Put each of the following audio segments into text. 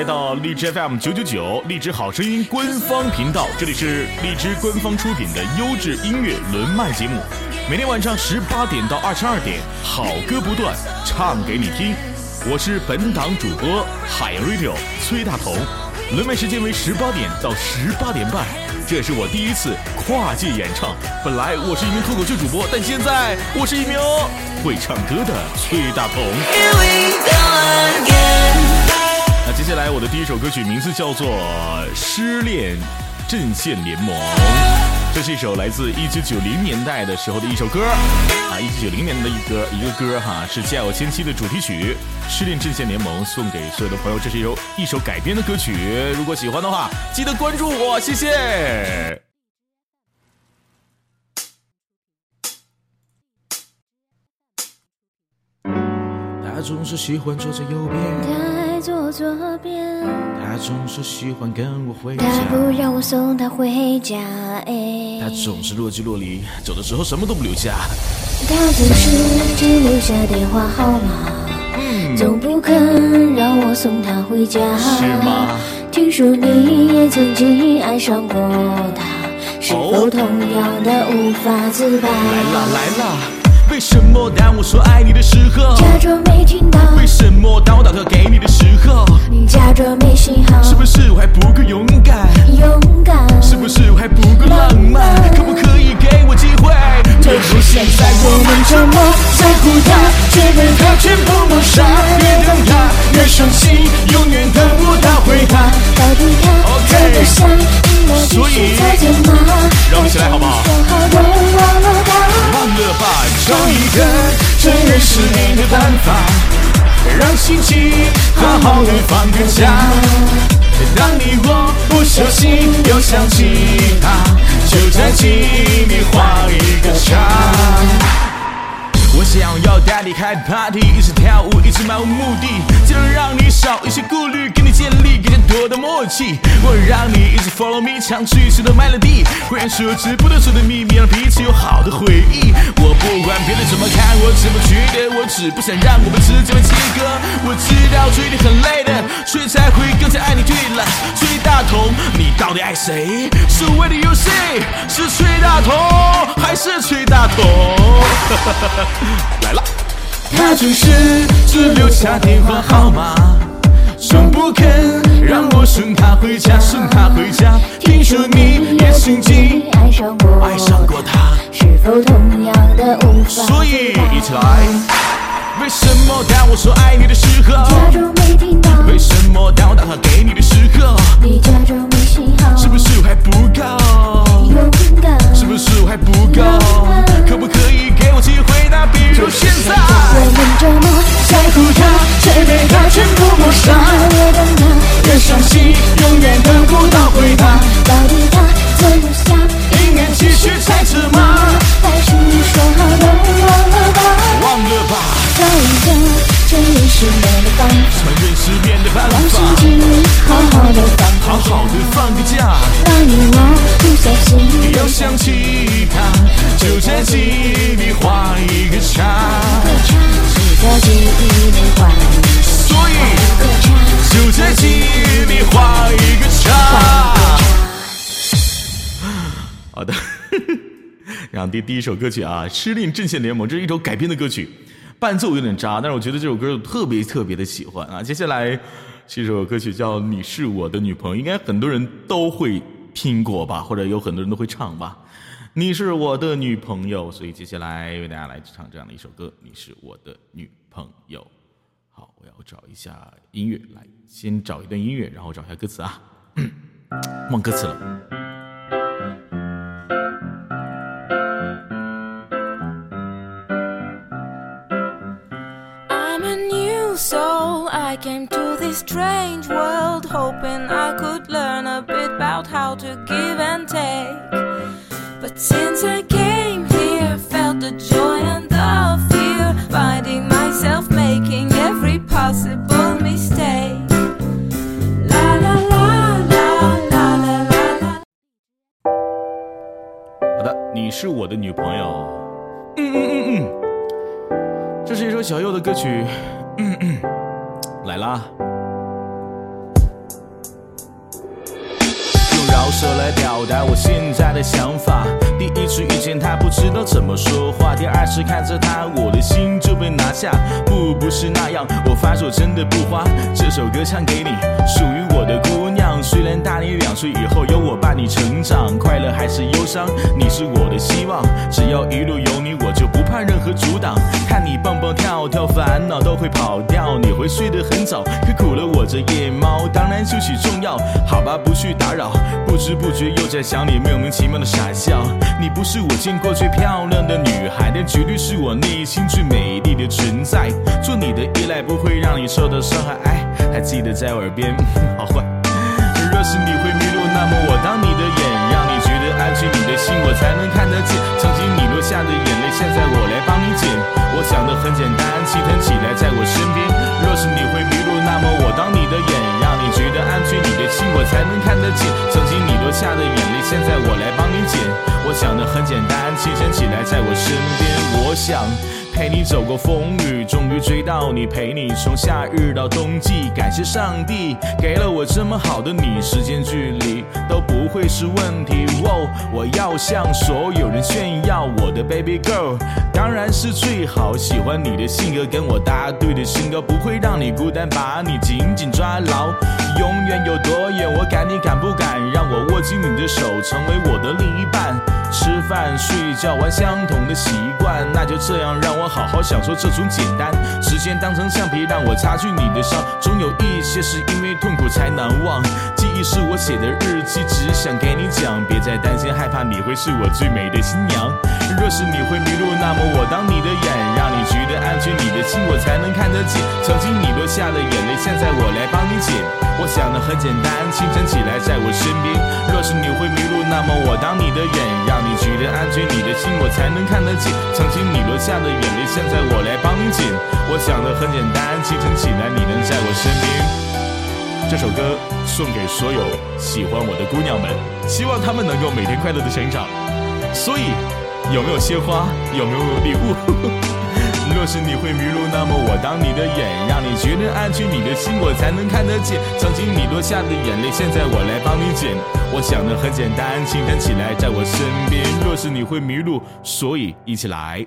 来到荔枝 FM 九九九荔枝好声音官方频道，这里是荔枝官方出品的优质音乐轮麦节目，每天晚上十八点到二十二点，好歌不断，唱给你听。我是本档主播海洋 Radio 崔大同，轮麦时间为十八点到十八点半，这是我第一次跨界演唱。本来我是一名脱口秀主播，但现在我是一名会唱歌的崔大同。接下来我的第一首歌曲名字叫做《失恋阵线联盟》，这是一首来自一九九零年代的时候的一首歌啊，一九九零年的一歌一个歌哈，是《家有千妻》的主题曲《失恋阵线联盟》，送给所有的朋友。这是由一首改编的歌曲，如果喜欢的话，记得关注我，谢谢。他总是喜欢坐在右边，坐左边，他总是喜欢跟我回家，他不让我送他回家。哎，他总是若即若离，走的时候什么都不留下。他总是只留下电话号码，总不肯让我送他回家。是吗？听说你也曾经爱上过他，是否同样的无法自拔？来了来了，为什么当我说爱你的时候，假装没听到？为什么当我打电话给你的时候，你假装没信号？是不是我还不够勇敢？勇敢？是不是我还不够浪漫？可不可以给我机会？就如现在我们这么在乎他，却被他全部抹杀。越等他越伤心，永远等不到回答。到底他真的想听到几句再见吗？让我们一起来好不好？认真认识你的办法，让心情好好的放个假。当你我不小心又想起他，就在记忆里画一个叉。我想要带你开 party，一起跳舞，一起漫无目的，既能让你少一些顾虑，给你建立更加多的默契。我让你一直 follow me，唱曲新的 melody，会让设置不能说的秘密，让彼此有好的回忆。我不管别人怎么看，我怎么觉得，我只不想让我们之间被切割。我知道追你很累的，所以才会更加爱你。对了，崔大同，你到底爱谁？是为了游戏，是崔大同，还是崔大同？来了，他总是只留下电话号码，从不肯让我送他回家，送他回家。听说你也曾经爱上过爱上过他，是否同样的无法所以一起来。为什么当我说爱你的时候，假装没听到？为什么当我打电话给你的时候，你假装没信号？是不是我还不够？是不是我还不够？可不可以给我机会？那比如现在。我们这么在乎他，却被他全部抹杀。越等他越伤心，永远得不到回答。到底他怎么想？应该继续猜测吗？还是你说好的忘了吧？忘了吧，找一个真人失眠的方法，承认失眠的办让心，情好好的放个假好的放个假。让你我不小心又想起他，就在记忆里画一个叉。是在记忆里画一个所以个叉。就在记忆里画一个叉。好的，然后第第一首歌曲啊，《失恋阵线联盟》，这是一首改编的歌曲，伴奏有点渣，但是我觉得这首歌特别特别的喜欢啊。接下来是一首歌曲叫《你是我的女朋友》，应该很多人都会听过吧，或者有很多人都会唱吧。你是我的女朋友，所以接下来为大家来唱这样的一首歌，《你是我的女朋友》。好，我要找一下音乐，来，先找一段音乐，然后找一下歌词啊，忘歌词了。I'm a new soul. I came to this strange world hoping I could learn a bit about how to give and take. But since I came here, felt the joy and the fear, finding myself making every possible mistake. La la la la la la la la. 好的，你是我的女朋友。嗯嗯嗯嗯， 这是一首小右的歌曲，嗯嗯，来啦。用饶舌来表达我现在的想法。第一次遇见他不知道怎么说话，第二次看着他我的心就被拿下。不不是那样，我发誓我真的不花。这首歌唱给你，属于。虽然大你两岁，以后有我伴你成长，快乐还是忧伤，你是我的希望。只要一路有你，我就不怕任何阻挡。看你蹦蹦跳跳，烦恼都会跑掉。你会睡得很早，可苦了我这夜猫。当然休息重要，好吧，不去打扰。不知不觉又在想你，莫名其妙的傻笑。你不是我见过最漂亮的女孩，但绝对是我内心最美丽的存在。做你的依赖不会让你受到伤害，哎，还记得在我耳边，好坏。若是你会迷路，那么我当你的眼，让你觉得安全，你的心我才能看得见。曾经你落下的眼泪，现在我来帮你捡。我想的很简单，气腾起来在我身边。若是你会迷路，那么我当你的眼，让你觉得安全，你的心我才能看得见。曾经你落下的眼泪，现在我来帮你捡。我想的很简单，气腾起来在我身边。我想。陪你走过风雨，终于追到你，陪你从夏日到冬季。感谢上帝给了我这么好的你，时间距离都不会是问题。哦，我要向所有人炫耀我的 baby girl，当然是最好。喜欢你的性格，跟我搭对的性格，不会让你孤单，把你紧紧抓牢。永远有多远，我敢你敢不敢？让我握紧你的手，成为我的另一半。吃饭睡觉玩相同的习惯，那就这样让我好好享受这种简单。时间当成橡皮，让我擦去你的伤。总有一些是因为痛苦才难忘。是我写的日记，只想给你讲。别再担心害怕，你会是我最美的新娘。若是你会迷路，那么我当你的眼，让你觉得安全，你的心我才能看得见。曾经你落下的眼泪，现在我来帮你捡。我想的很简单，清晨起来在我身边。若是你会迷路，那么我当你的眼，让。你觉得安全，你的心我才能看得见。曾经你落下的眼泪，现在我来帮你捡。我想的很简单，清晨起来你能在我身边。这首歌送给所有喜欢我的姑娘们，希望她们能够每天快乐的成长。所以，有没有鲜花？有没有礼物？若是你会迷路，那么我当你的眼，让你觉得安全，你的心我才能看得见。曾经你落下的眼泪，现在我来帮你捡。我想的很简单，清晨起来在我身边。若是你会迷路，所以一起来。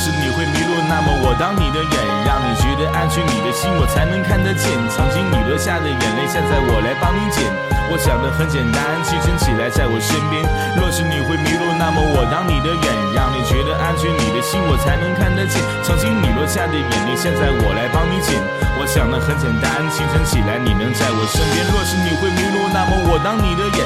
若是你会迷路，那么我当你的眼，让你觉得安全，你的心我才能看得见。曾经你落下的眼泪，现在我来帮你捡。我想的很简单，清晨起来在我身边。若是你会迷路，那么我当你的眼，让你觉得安全，你的心我才能看得见。曾经你落下的眼泪，现在我来帮你捡。我想的很简单，清晨起来你能在我身边。若是你会迷路，那么我当你的眼，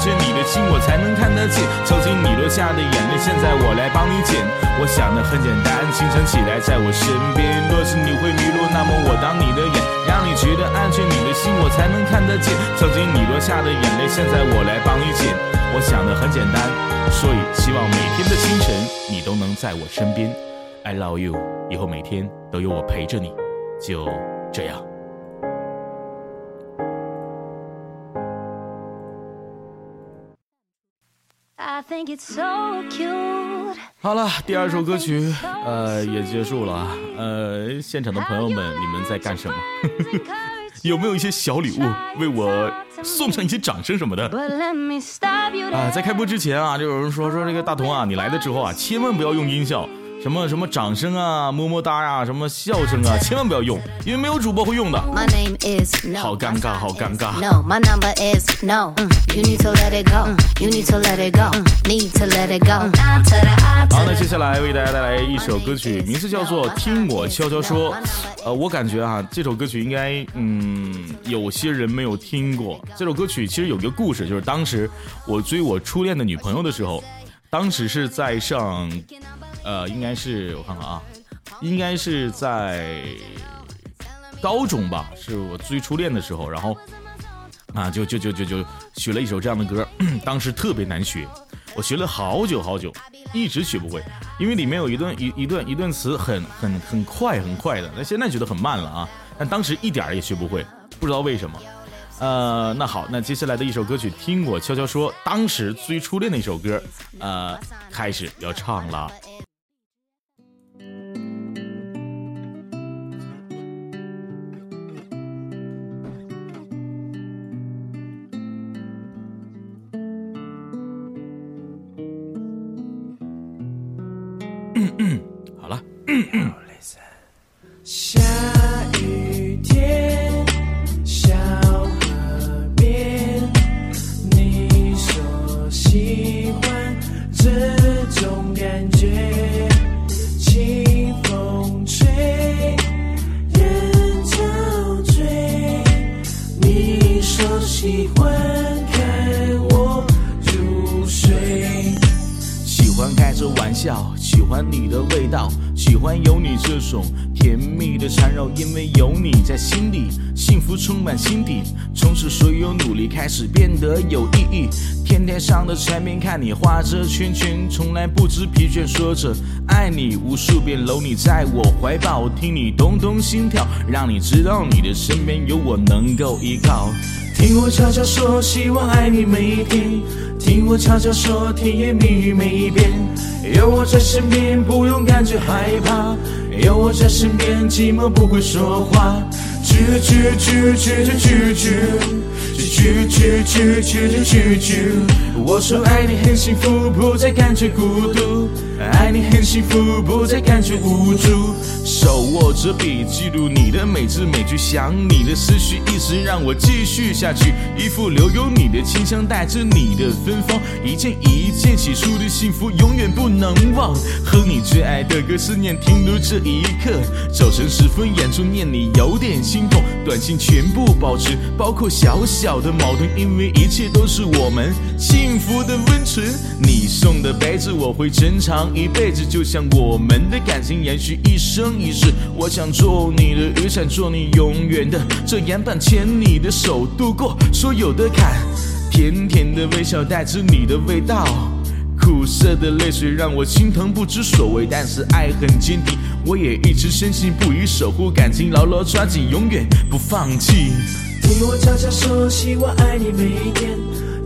让你觉得安全，你的心我才能看得见。曾经你落下的眼泪，现在我来帮你捡。我想的很简单，清晨起来在我身边。若是你会迷路，那么我当你的眼，让你觉得安全，你的心我才能看得见。曾经你落下的眼泪，现在我来帮你捡。我想的很简单，所以希望每天的清晨你都能在我身边。I love you，以后每天都有我陪着你，就这样。好了，第二首歌曲，呃，也结束了。呃，现场的朋友们，你们在干什么？有没有一些小礼物为我送上一些掌声什么的？啊，在开播之前啊，就有人说说这个大同啊，你来了之后啊，千万不要用音效。什么什么掌声啊，么么哒呀，什么笑声啊，千万不要用，因为没有主播会用的。好尴尬，好尴尬。好，那接下来为大家带来一首歌曲，名字叫做《听我悄悄说》。呃，我感觉啊，这首歌曲应该，嗯，有些人没有听过。这首歌曲其实有一个故事，就是当时我追我初恋的女朋友的时候，当时是在上。呃，应该是我看看啊，应该是在高中吧，是我最初恋的时候，然后啊，就就就就就学了一首这样的歌，当时特别难学，我学了好久好久，一直学不会，因为里面有一段一一段一段词很很很快很快的，那现在觉得很慢了啊，但当时一点也学不会，不知道为什么。呃，那好，那接下来的一首歌曲，听我悄悄说，当时最初恋的一首歌，呃，开始要唱了。开始变得有意义。天台上的缠绵看你画着圈圈，从来不知疲倦，说着爱你无数遍，搂你在我怀抱，听你咚咚心跳，让你知道你的身边有我能够依靠。听我悄悄说，希望爱你每一天。听我悄悄说，甜言蜜语每一遍。有我在身边，不用感觉害怕。有我在身边，寂寞不会说话。啾啾啾啾啾啾啾啾啾啾啾啾。我说爱你很幸福，不再感觉孤独。爱你很幸福，不再感觉无助。手握着笔，记录你的每字每句，想你的思绪，一直让我继续下去。衣服留有你的清香，带着你的芬芳，一件一件起初的幸福，永远不能忘。哼你最爱的歌，思念停留这一刻。早晨时分，眼中念你有点心痛，短信全部保持，包括小小的矛盾，因为一切都是我们幸福的温存。你送的杯子，我会珍藏一辈子，就像我们的感情延续一生一世。我想做你的雨伞，做你永远的遮阳板，牵你的手度过所有的坎。甜甜的微笑带着你的味道，苦涩的泪水让我心疼不知所谓，但是爱很坚定，我也一直深信不疑，守护感情牢牢抓紧，永远不放弃。听我悄悄说，希望爱你每一天。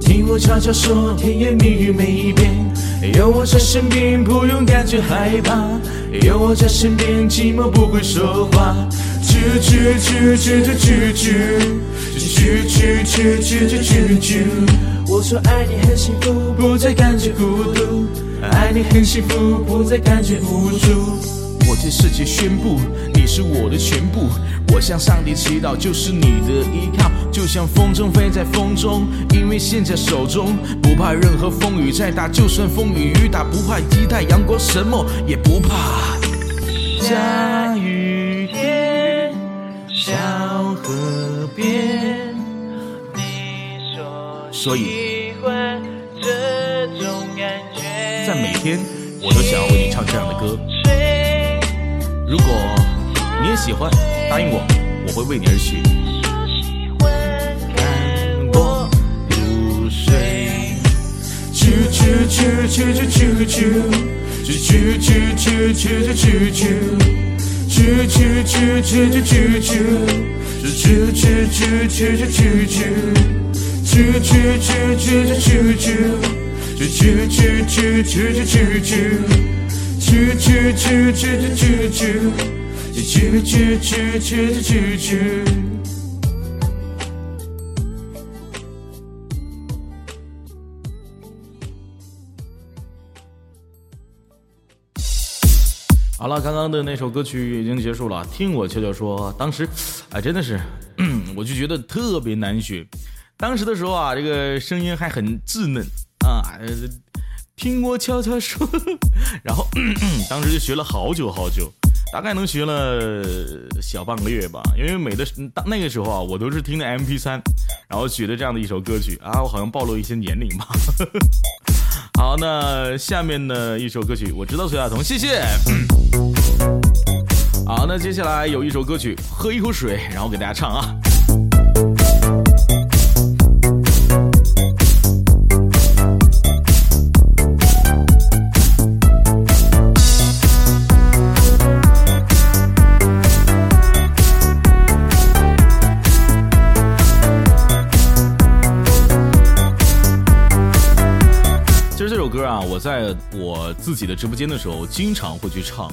听我悄悄说，甜言蜜语每一遍。有我在身边，不用感觉害怕。有我在身边，寂寞不会说话。啾啾啾啾啾啾啾啾啾啾啾啾啾。我说爱你很幸福，不再感觉孤独。爱你很幸福，不再感觉无助。我对世界宣布，你是我的全部。我向上帝祈祷，就是你的依靠，就像风筝飞在风中，因为现在手中不怕任何风雨再大，就算风雨雨打，不怕低太阳光，什么也不怕。下雨天，小河边，你说所以喜欢这种感觉。在每天，我都想要为你唱这样的歌。如果喜欢，答应我，我会为你而写。看我入睡。啾啾啾啾啾啾啾，啾啾啾啾啾啾啾啾，啾啾啾啾啾啾啾，啾啾啾啾啾啾啾，啾啾啾啾啾啾啾，啾啾啾啾啾啾啾啾，啾啾啾啾啾啾啾，啾啾啾啾啾啾。去去去去去去好了，刚刚的那首歌曲已经结束了。听我悄悄说，当时，哎，真的是，我就觉得特别难学。当时的时候啊，这个声音还很稚嫩啊。听我悄悄说，然后 当时就学了好久好久，大概能学了小半个月吧。因为每的当那个时候啊，我都是听的 MP 三然后学的这样的一首歌曲啊，我好像暴露一些年龄吧。好，那下面的一首歌曲，我知道崔亚彤，谢谢。好，那接下来有一首歌曲，喝一口水，然后给大家唱啊。我自己的直播间的时候，经常会去唱，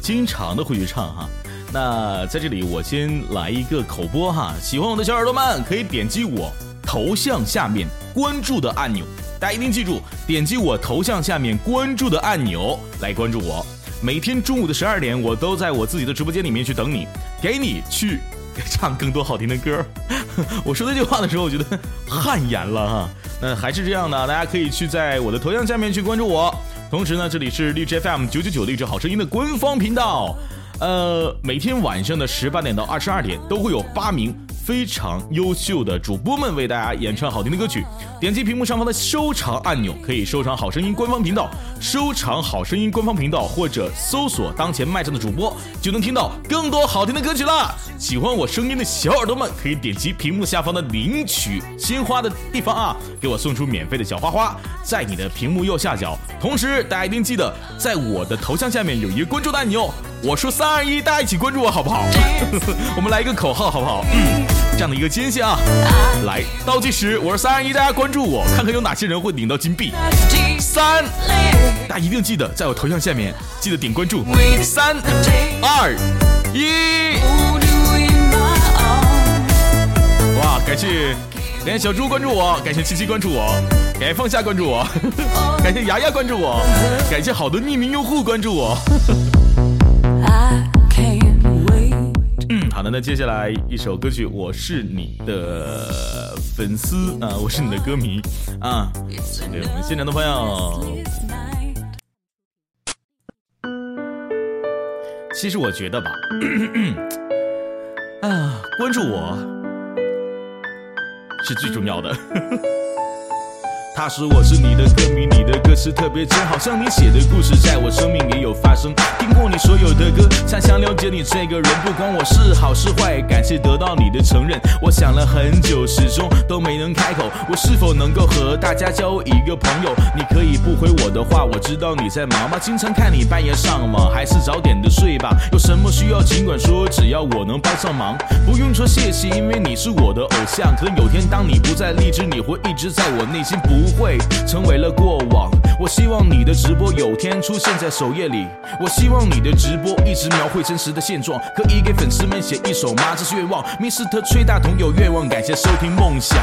经常的会去唱哈。那在这里，我先来一个口播哈，喜欢我的小耳朵们可以点击我头像下面关注的按钮，大家一定记住，点击我头像下面关注的按钮来关注我。每天中午的十二点，我都在我自己的直播间里面去等你，给你去唱更多好听的歌。我说这句话的时候，我觉得汗颜了哈。那还是这样的，大家可以去在我的头像下面去关注我。同时呢，这里是荔枝 FM 九九九荔枝好声音的官方频道。呃，每天晚上的十八点到二十二点，都会有八名。非常优秀的主播们为大家演唱好听的歌曲，点击屏幕上方的收藏按钮，可以收藏好声音官方频道，收藏好声音官方频道，或者搜索当前麦上的主播，就能听到更多好听的歌曲啦。喜欢我声音的小耳朵们，可以点击屏幕下方的领取鲜花的地方啊，给我送出免费的小花花，在你的屏幕右下角。同时，大家一定记得在我的头像下面有一个关注的按钮。我说三二一，大家一起关注我好不好？我们来一个口号好不好？嗯，这样的一个间隙啊，来倒计时，我说三二一，大家关注我，看看有哪些人会领到金币。三，大家一定记得在我头像下面记得点关注。三二一，哇，感谢感谢小猪关注我，感谢七七关注我，感谢放下关注我，感谢牙牙关注我，感谢好多匿名用户关注我。好的，那接下来一首歌曲，我是你的粉丝啊，我是你的歌迷啊，给我们现场的朋友。其实我觉得吧，啊，关注我是最重要的。他说我是你的歌迷，你的歌词特别真，好像你写的故事在我生命里有发生。听过你所有的歌，才想了解你这个人。不管我是好是坏，感谢得到你的承认。我想了很久，始终都没能开口。我是否能够和大家交一个朋友？你可以不回我的话，我知道你在忙吗？经常看你半夜上网，还是早点的睡吧。有什么需要尽管说，只要我能帮上忙。不用说谢谢，因为你是我的偶像。可能有天当你不再励志，你会一直在我内心不。不会成为了过往。我希望你的直播有天出现在首页里。我希望你的直播一直描绘真实的现状。可以给粉丝们写一首吗？这是愿望。，Mr. 崔大同有愿望，感谢收听梦想。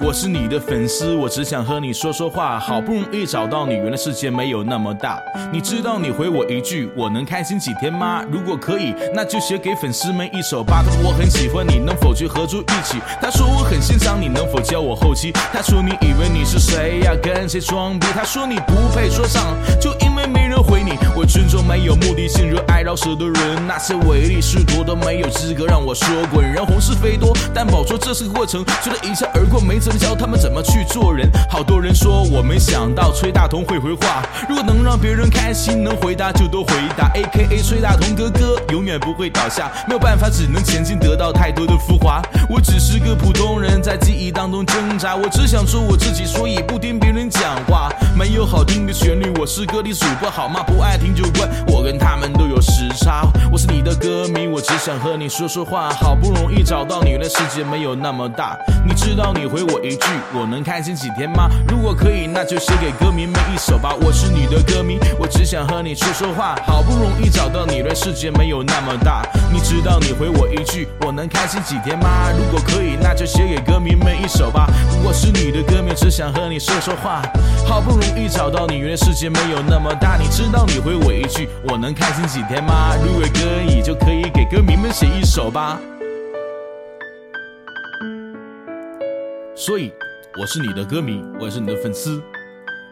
我是你的粉丝，我只想和你说说话。好不容易找到你，原来世界没有那么大。你知道你回我一句，我能开心几天吗？如果可以，那就写给粉丝们一首吧。他说我很喜欢你，能否去合租一起？他说我很欣赏你，能否教我后期？他说你以为你是谁呀？跟谁装逼？他说你不配说唱，就因为没人回。我尊重没有目的性、热爱饶舌的人，那些唯利是图都没有资格让我说滚。人红是非多，但保说这是个过程，觉得一笑而过没怎么教他们怎么去做人。好多人说我没想到崔大同会回话，如果能让别人开心，能回答就多回答。A K A 崔大同哥哥永远不会倒下，没有办法只能前进，得到太多的浮华。我只是个普通人，在记忆当中挣扎，我只想做我自己，所以不听别人讲话。没有好听的旋律，我是歌里主播好吗？不爱听就关，我跟他们都有时差。我是你的歌迷，我只想和你说说话。好不容易找到你，原来世界没有那么大。你知道你回我一句，我能开心几天吗？如果可以，那就写给歌迷们一首吧。我是你的歌迷，我只想和你说说话。好不容易找到你，原来世界没有那么大。你知道你回我一句，我能开心几天吗？如果可以，那就写给歌迷们一首吧。我是你的歌迷，只想和你说说话。好不容易找到你，原世界没有那么大。你知道你回我一句，我能开心几天吗？如果可以，就可以给歌迷们写一首吧。所以，我是你的歌迷，我也是你的粉丝。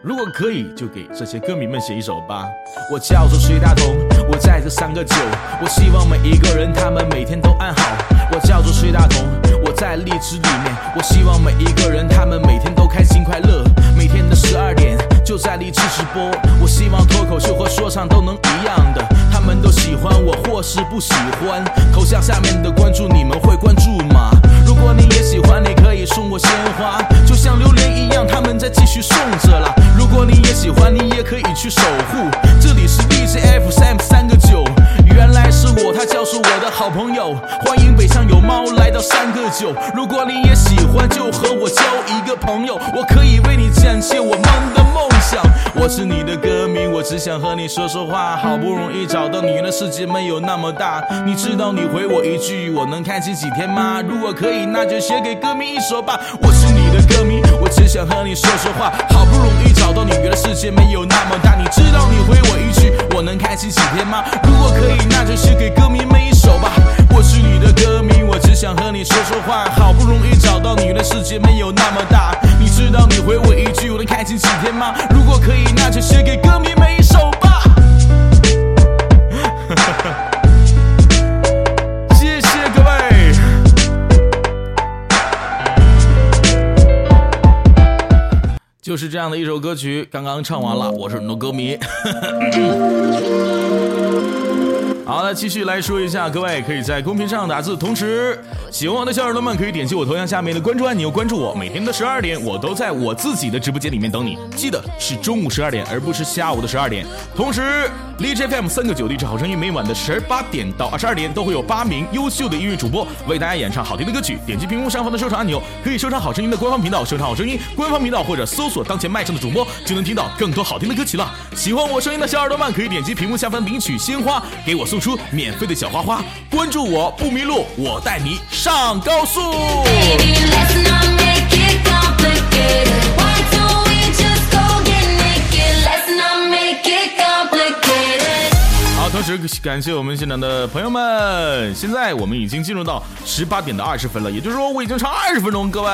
如果可以，就给这些歌迷们写一首吧。我叫做崔大同，我在这三个九。我希望每一个人他们每天都安好。我叫做崔大同，我在荔枝里面。我希望每一个人他们每天都开心快乐。每天的十二点就在荔枝直播。我希望脱口秀和说唱都能一样的，他们都喜欢我或是不喜欢。头像下面的关注你们会关注吗？如果你也喜欢，你可以送我鲜花，就像榴莲一样，他们在继续送着了。如果你也喜欢，你也可以去守护。这里是 D J F M 三个九，原来是我，他就是我的好朋友。欢迎北上有猫来到三个九。如果你也喜欢，就和我交一个朋友，我可以为你展现我们的梦我是你的歌迷，我只想和你说说话。好不容易找到你，原来世界没有那么大。你知道你回我一句，我能开心几天吗？如果可以，那就写给歌迷一首吧。我是你的歌迷，我只想和你说说话。好不容易找到你，原来世界没有那么大。你知道你回我一句，我能开心几天吗？如果可以，那就写给歌迷们一首吧。我是你的歌迷，我只想和你说说话。好不容易找到你，的世界没有那么大。知道你回我一句，我能开心几天吗？如果可以，那就写给歌迷每一首吧。谢谢各位。就是这样的一首歌曲，刚刚唱完了，我是很多歌迷。好了，继续来说一下，各位可以在公屏上打字，同时喜欢我的小耳朵们可以点击我头像下面的关注按钮关注我。每天的十二点，我都在我自己的直播间里面等你，记得是中午十二点，而不是下午的十二点。同时，荔枝 FM 三个九荔枝好声音，每晚的十八点到二十二点都会有八名优秀的音乐主播为大家演唱好听的歌曲。点击屏幕上方的收藏按钮，可以收藏好声音的官方频道，收藏好声音官方频道，或者搜索当前麦上的主播，就能听到更多好听的歌曲了。喜欢我声音的小耳朵们，可以点击屏幕下方领取鲜花，给我送出免费的小花花。关注我不迷路，我带你上高速。好，同时感谢我们现场的朋友们。现在我们已经进入到十八点的二十分了，也就是说我已经唱二十分钟，各位。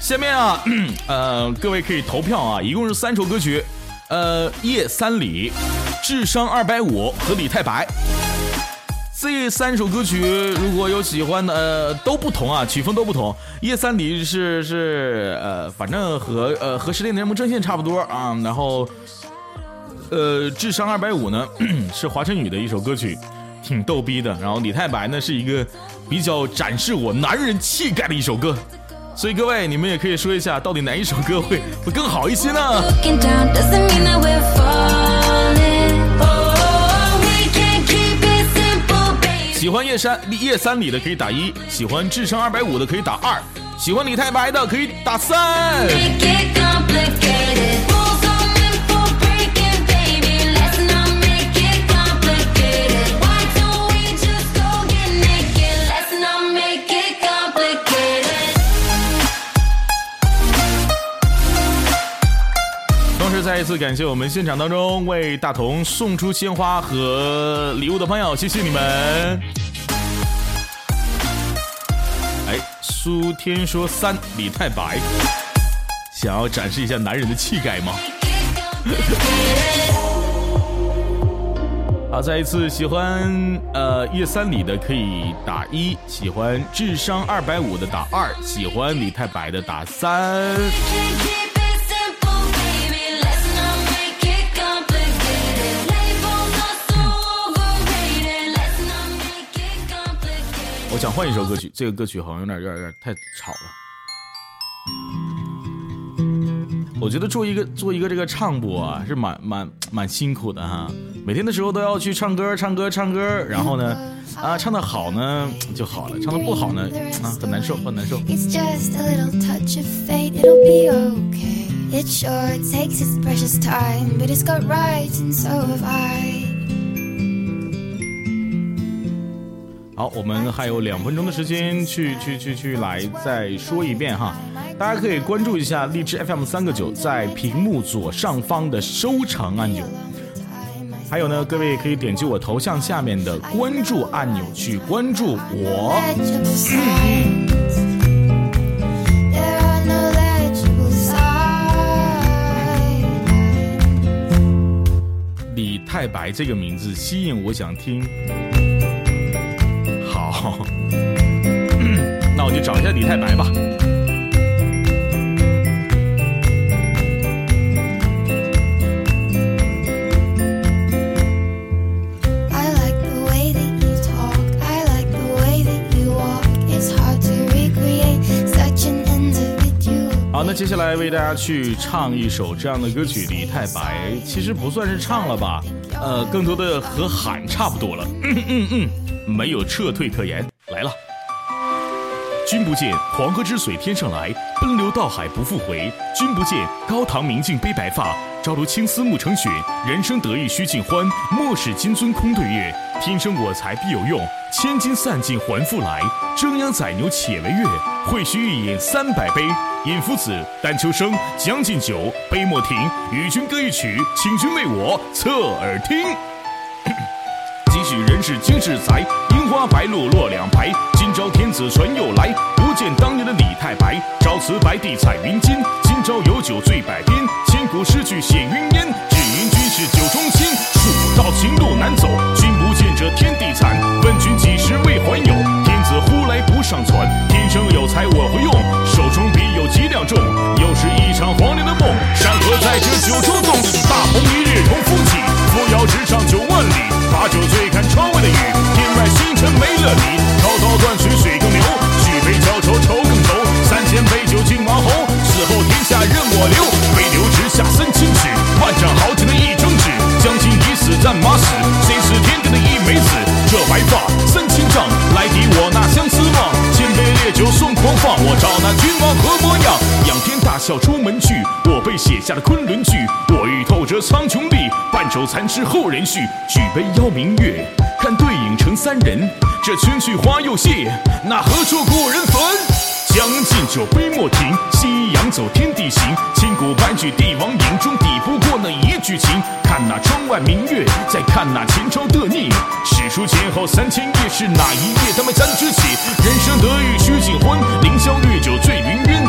下面啊，呃，各位可以投票啊，一共是三首歌曲，呃，夜三里、智商二百五和李太白。这三首歌曲如果有喜欢的，呃，都不同啊，曲风都不同。叶三里是是呃，反正和呃和十年联盟阵线差不多啊，然后呃，智商二百五呢 是华晨宇的一首歌曲，挺逗逼的。然后李太白呢是一个比较展示我男人气概的一首歌，所以各位你们也可以说一下，到底哪一首歌会会更好一些呢？喜欢叶山叶三里的可以打一，喜欢智商二百五的可以打二，喜欢李太白的可以打三。同时再一次感谢我们现场当中为大同送出鲜花和礼物的朋友，谢谢你们。哎，苏天说三李太白，想要展示一下男人的气概吗？好，再一次喜欢呃叶三里的可以打一，喜欢智商二百五的打二，喜欢李太白的打三。我想换一首歌曲，这个歌曲好像有点有点有点太吵了。我觉得做一个做一个这个唱播啊，是蛮蛮蛮辛苦的哈。每天的时候都要去唱歌，唱歌，唱歌，然后呢，啊，唱的好呢就好了，唱的不好呢，啊，很难受，很难受。It's just a little touch of fate, it'll be okay. It sure takes its precious time, but it's got rights and so have I. 好，我们还有两分钟的时间去去去去来再说一遍哈。大家可以关注一下荔枝 FM 三个九，在屏幕左上方的收藏按钮。还有呢，各位可以点击我头像下面的关注按钮去关注我。李太白这个名字吸引我想听。好，那我就找一下李太白吧。I like the way that you talk. I like the way that you walk. It's hard to recreate such an individual. 好，那接下来为大家去唱一首这样的歌曲，李太白其实不算是唱了吧，呃，更多的和喊差不多了，嗯嗯嗯，没有撤退可言，来了。君不见黄河之水天上来，奔流到海不复回。君不见高堂明镜悲白发，朝如青丝暮成雪。人生得意须尽欢，莫使金樽空对月。天生我材必有用，千金散尽还复来。蒸羊宰牛且为乐，会须一饮三百杯。尹夫子，丹丘生，将进酒，杯莫停。与君歌一曲，请君为我侧耳听。许人是今世才。樱花白露落两排，今朝天子传又来。不见当年的李太白，朝辞白帝彩云间。今朝有酒醉百边，千古诗句写云烟。只因君是酒中仙，蜀道情路难走。君不见这天地惨，问君几时为还有？天子呼来不上船，天生有才我会用。手中笔有几两重，又是一场黄粱的梦。山河在这酒中动，大鹏一日同风起，扶摇直上九了你。滔滔断水水更流，举杯浇愁愁更愁。三千杯酒敬王侯，死后天下任我留。飞流直下三千尺，万丈豪情的一张纸。将军已死战马死，谁是天地的一枚子？这白发三千丈，来抵我那相思望。千杯烈酒送狂放，我找那君王何模样？仰天大笑出门去，我被写下了昆仑句。我欲透这苍穹历，半首残诗后人续。举杯邀明月，看对影成三人。这春去花又谢，那何处故人坟？将进酒，杯莫停。夕阳走，天地行。千古白驹，帝王眼中抵不过那一句情。看那窗外明月，再看那前朝的逆。史书前后三千页，是哪一页他们沾之血？人生得意须尽欢，凌霄越酒醉云烟。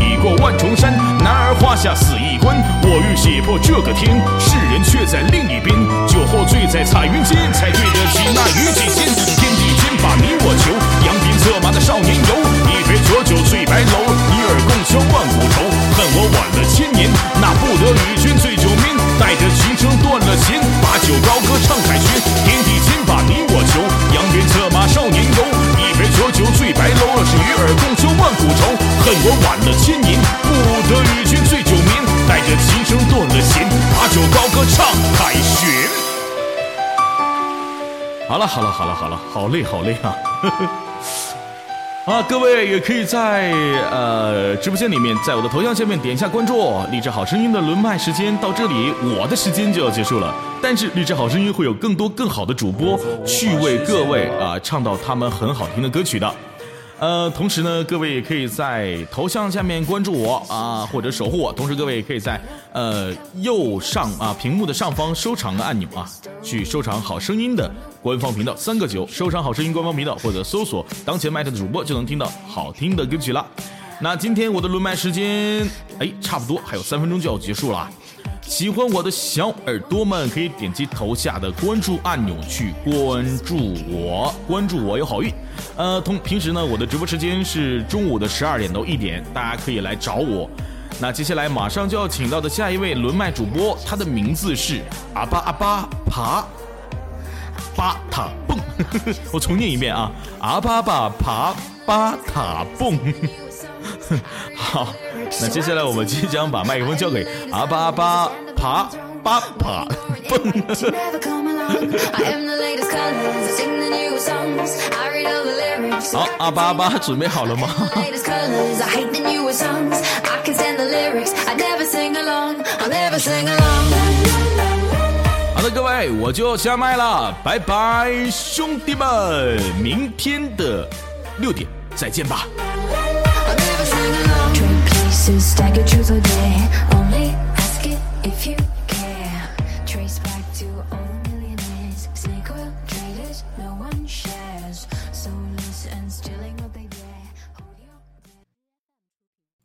已过万重山，男儿花下死一关。我欲写破这个天，世人却在另一边。酒后醉在彩云间，才对得起那虞姬仙。天地间把你我求，扬鞭策马的少年游。一杯浊酒醉白楼，一耳共销万古愁。恨我晚了千年，那不得与君醉酒眠。带着琴声断了弦，把酒高歌唱凯旋。天地间把你我求，扬鞭策马少年游。一杯浊酒醉白楼，若是与尔共销万古愁。恨我晚了千年，不得与君醉酒眠。带着琴声断了弦，把酒高歌唱凯旋。好了好了好了好了，好累好累啊！啊，各位也可以在呃直播间里面，在我的头像下面点一下关注。励志好声音的轮麦时间到这里，我的时间就要结束了。但是励志好声音会有更多更好的主播去为各位啊唱到他们很好听的歌曲的。呃，同时呢，各位也可以在头像下面关注我啊，或者守护我。同时，各位也可以在呃右上啊屏幕的上方收藏的按钮啊，去收藏好声音的官方频道三个九，收藏好声音官方频道，或者搜索当前麦特的主播，就能听到好听的歌曲了。那今天我的轮麦时间，哎，差不多还有三分钟就要结束了。喜欢我的小耳朵们，可以点击头下的关注按钮去关注我，关注我有好运。呃，同平时呢，我的直播时间是中午的十二点到一点，大家可以来找我。那接下来马上就要请到的下一位轮麦主播，他的名字是阿巴阿巴爬巴塔蹦，我重念一遍啊，阿巴巴爬巴塔蹦。好，那接下来我们即将把麦克风交给阿巴 阿巴爬巴爬蹦。好，阿巴阿巴准备好了吗？好的，各位，我就下麦了，拜拜，兄弟们，明天的六点再见吧。Traces stagger truth or dare. Only ask it if you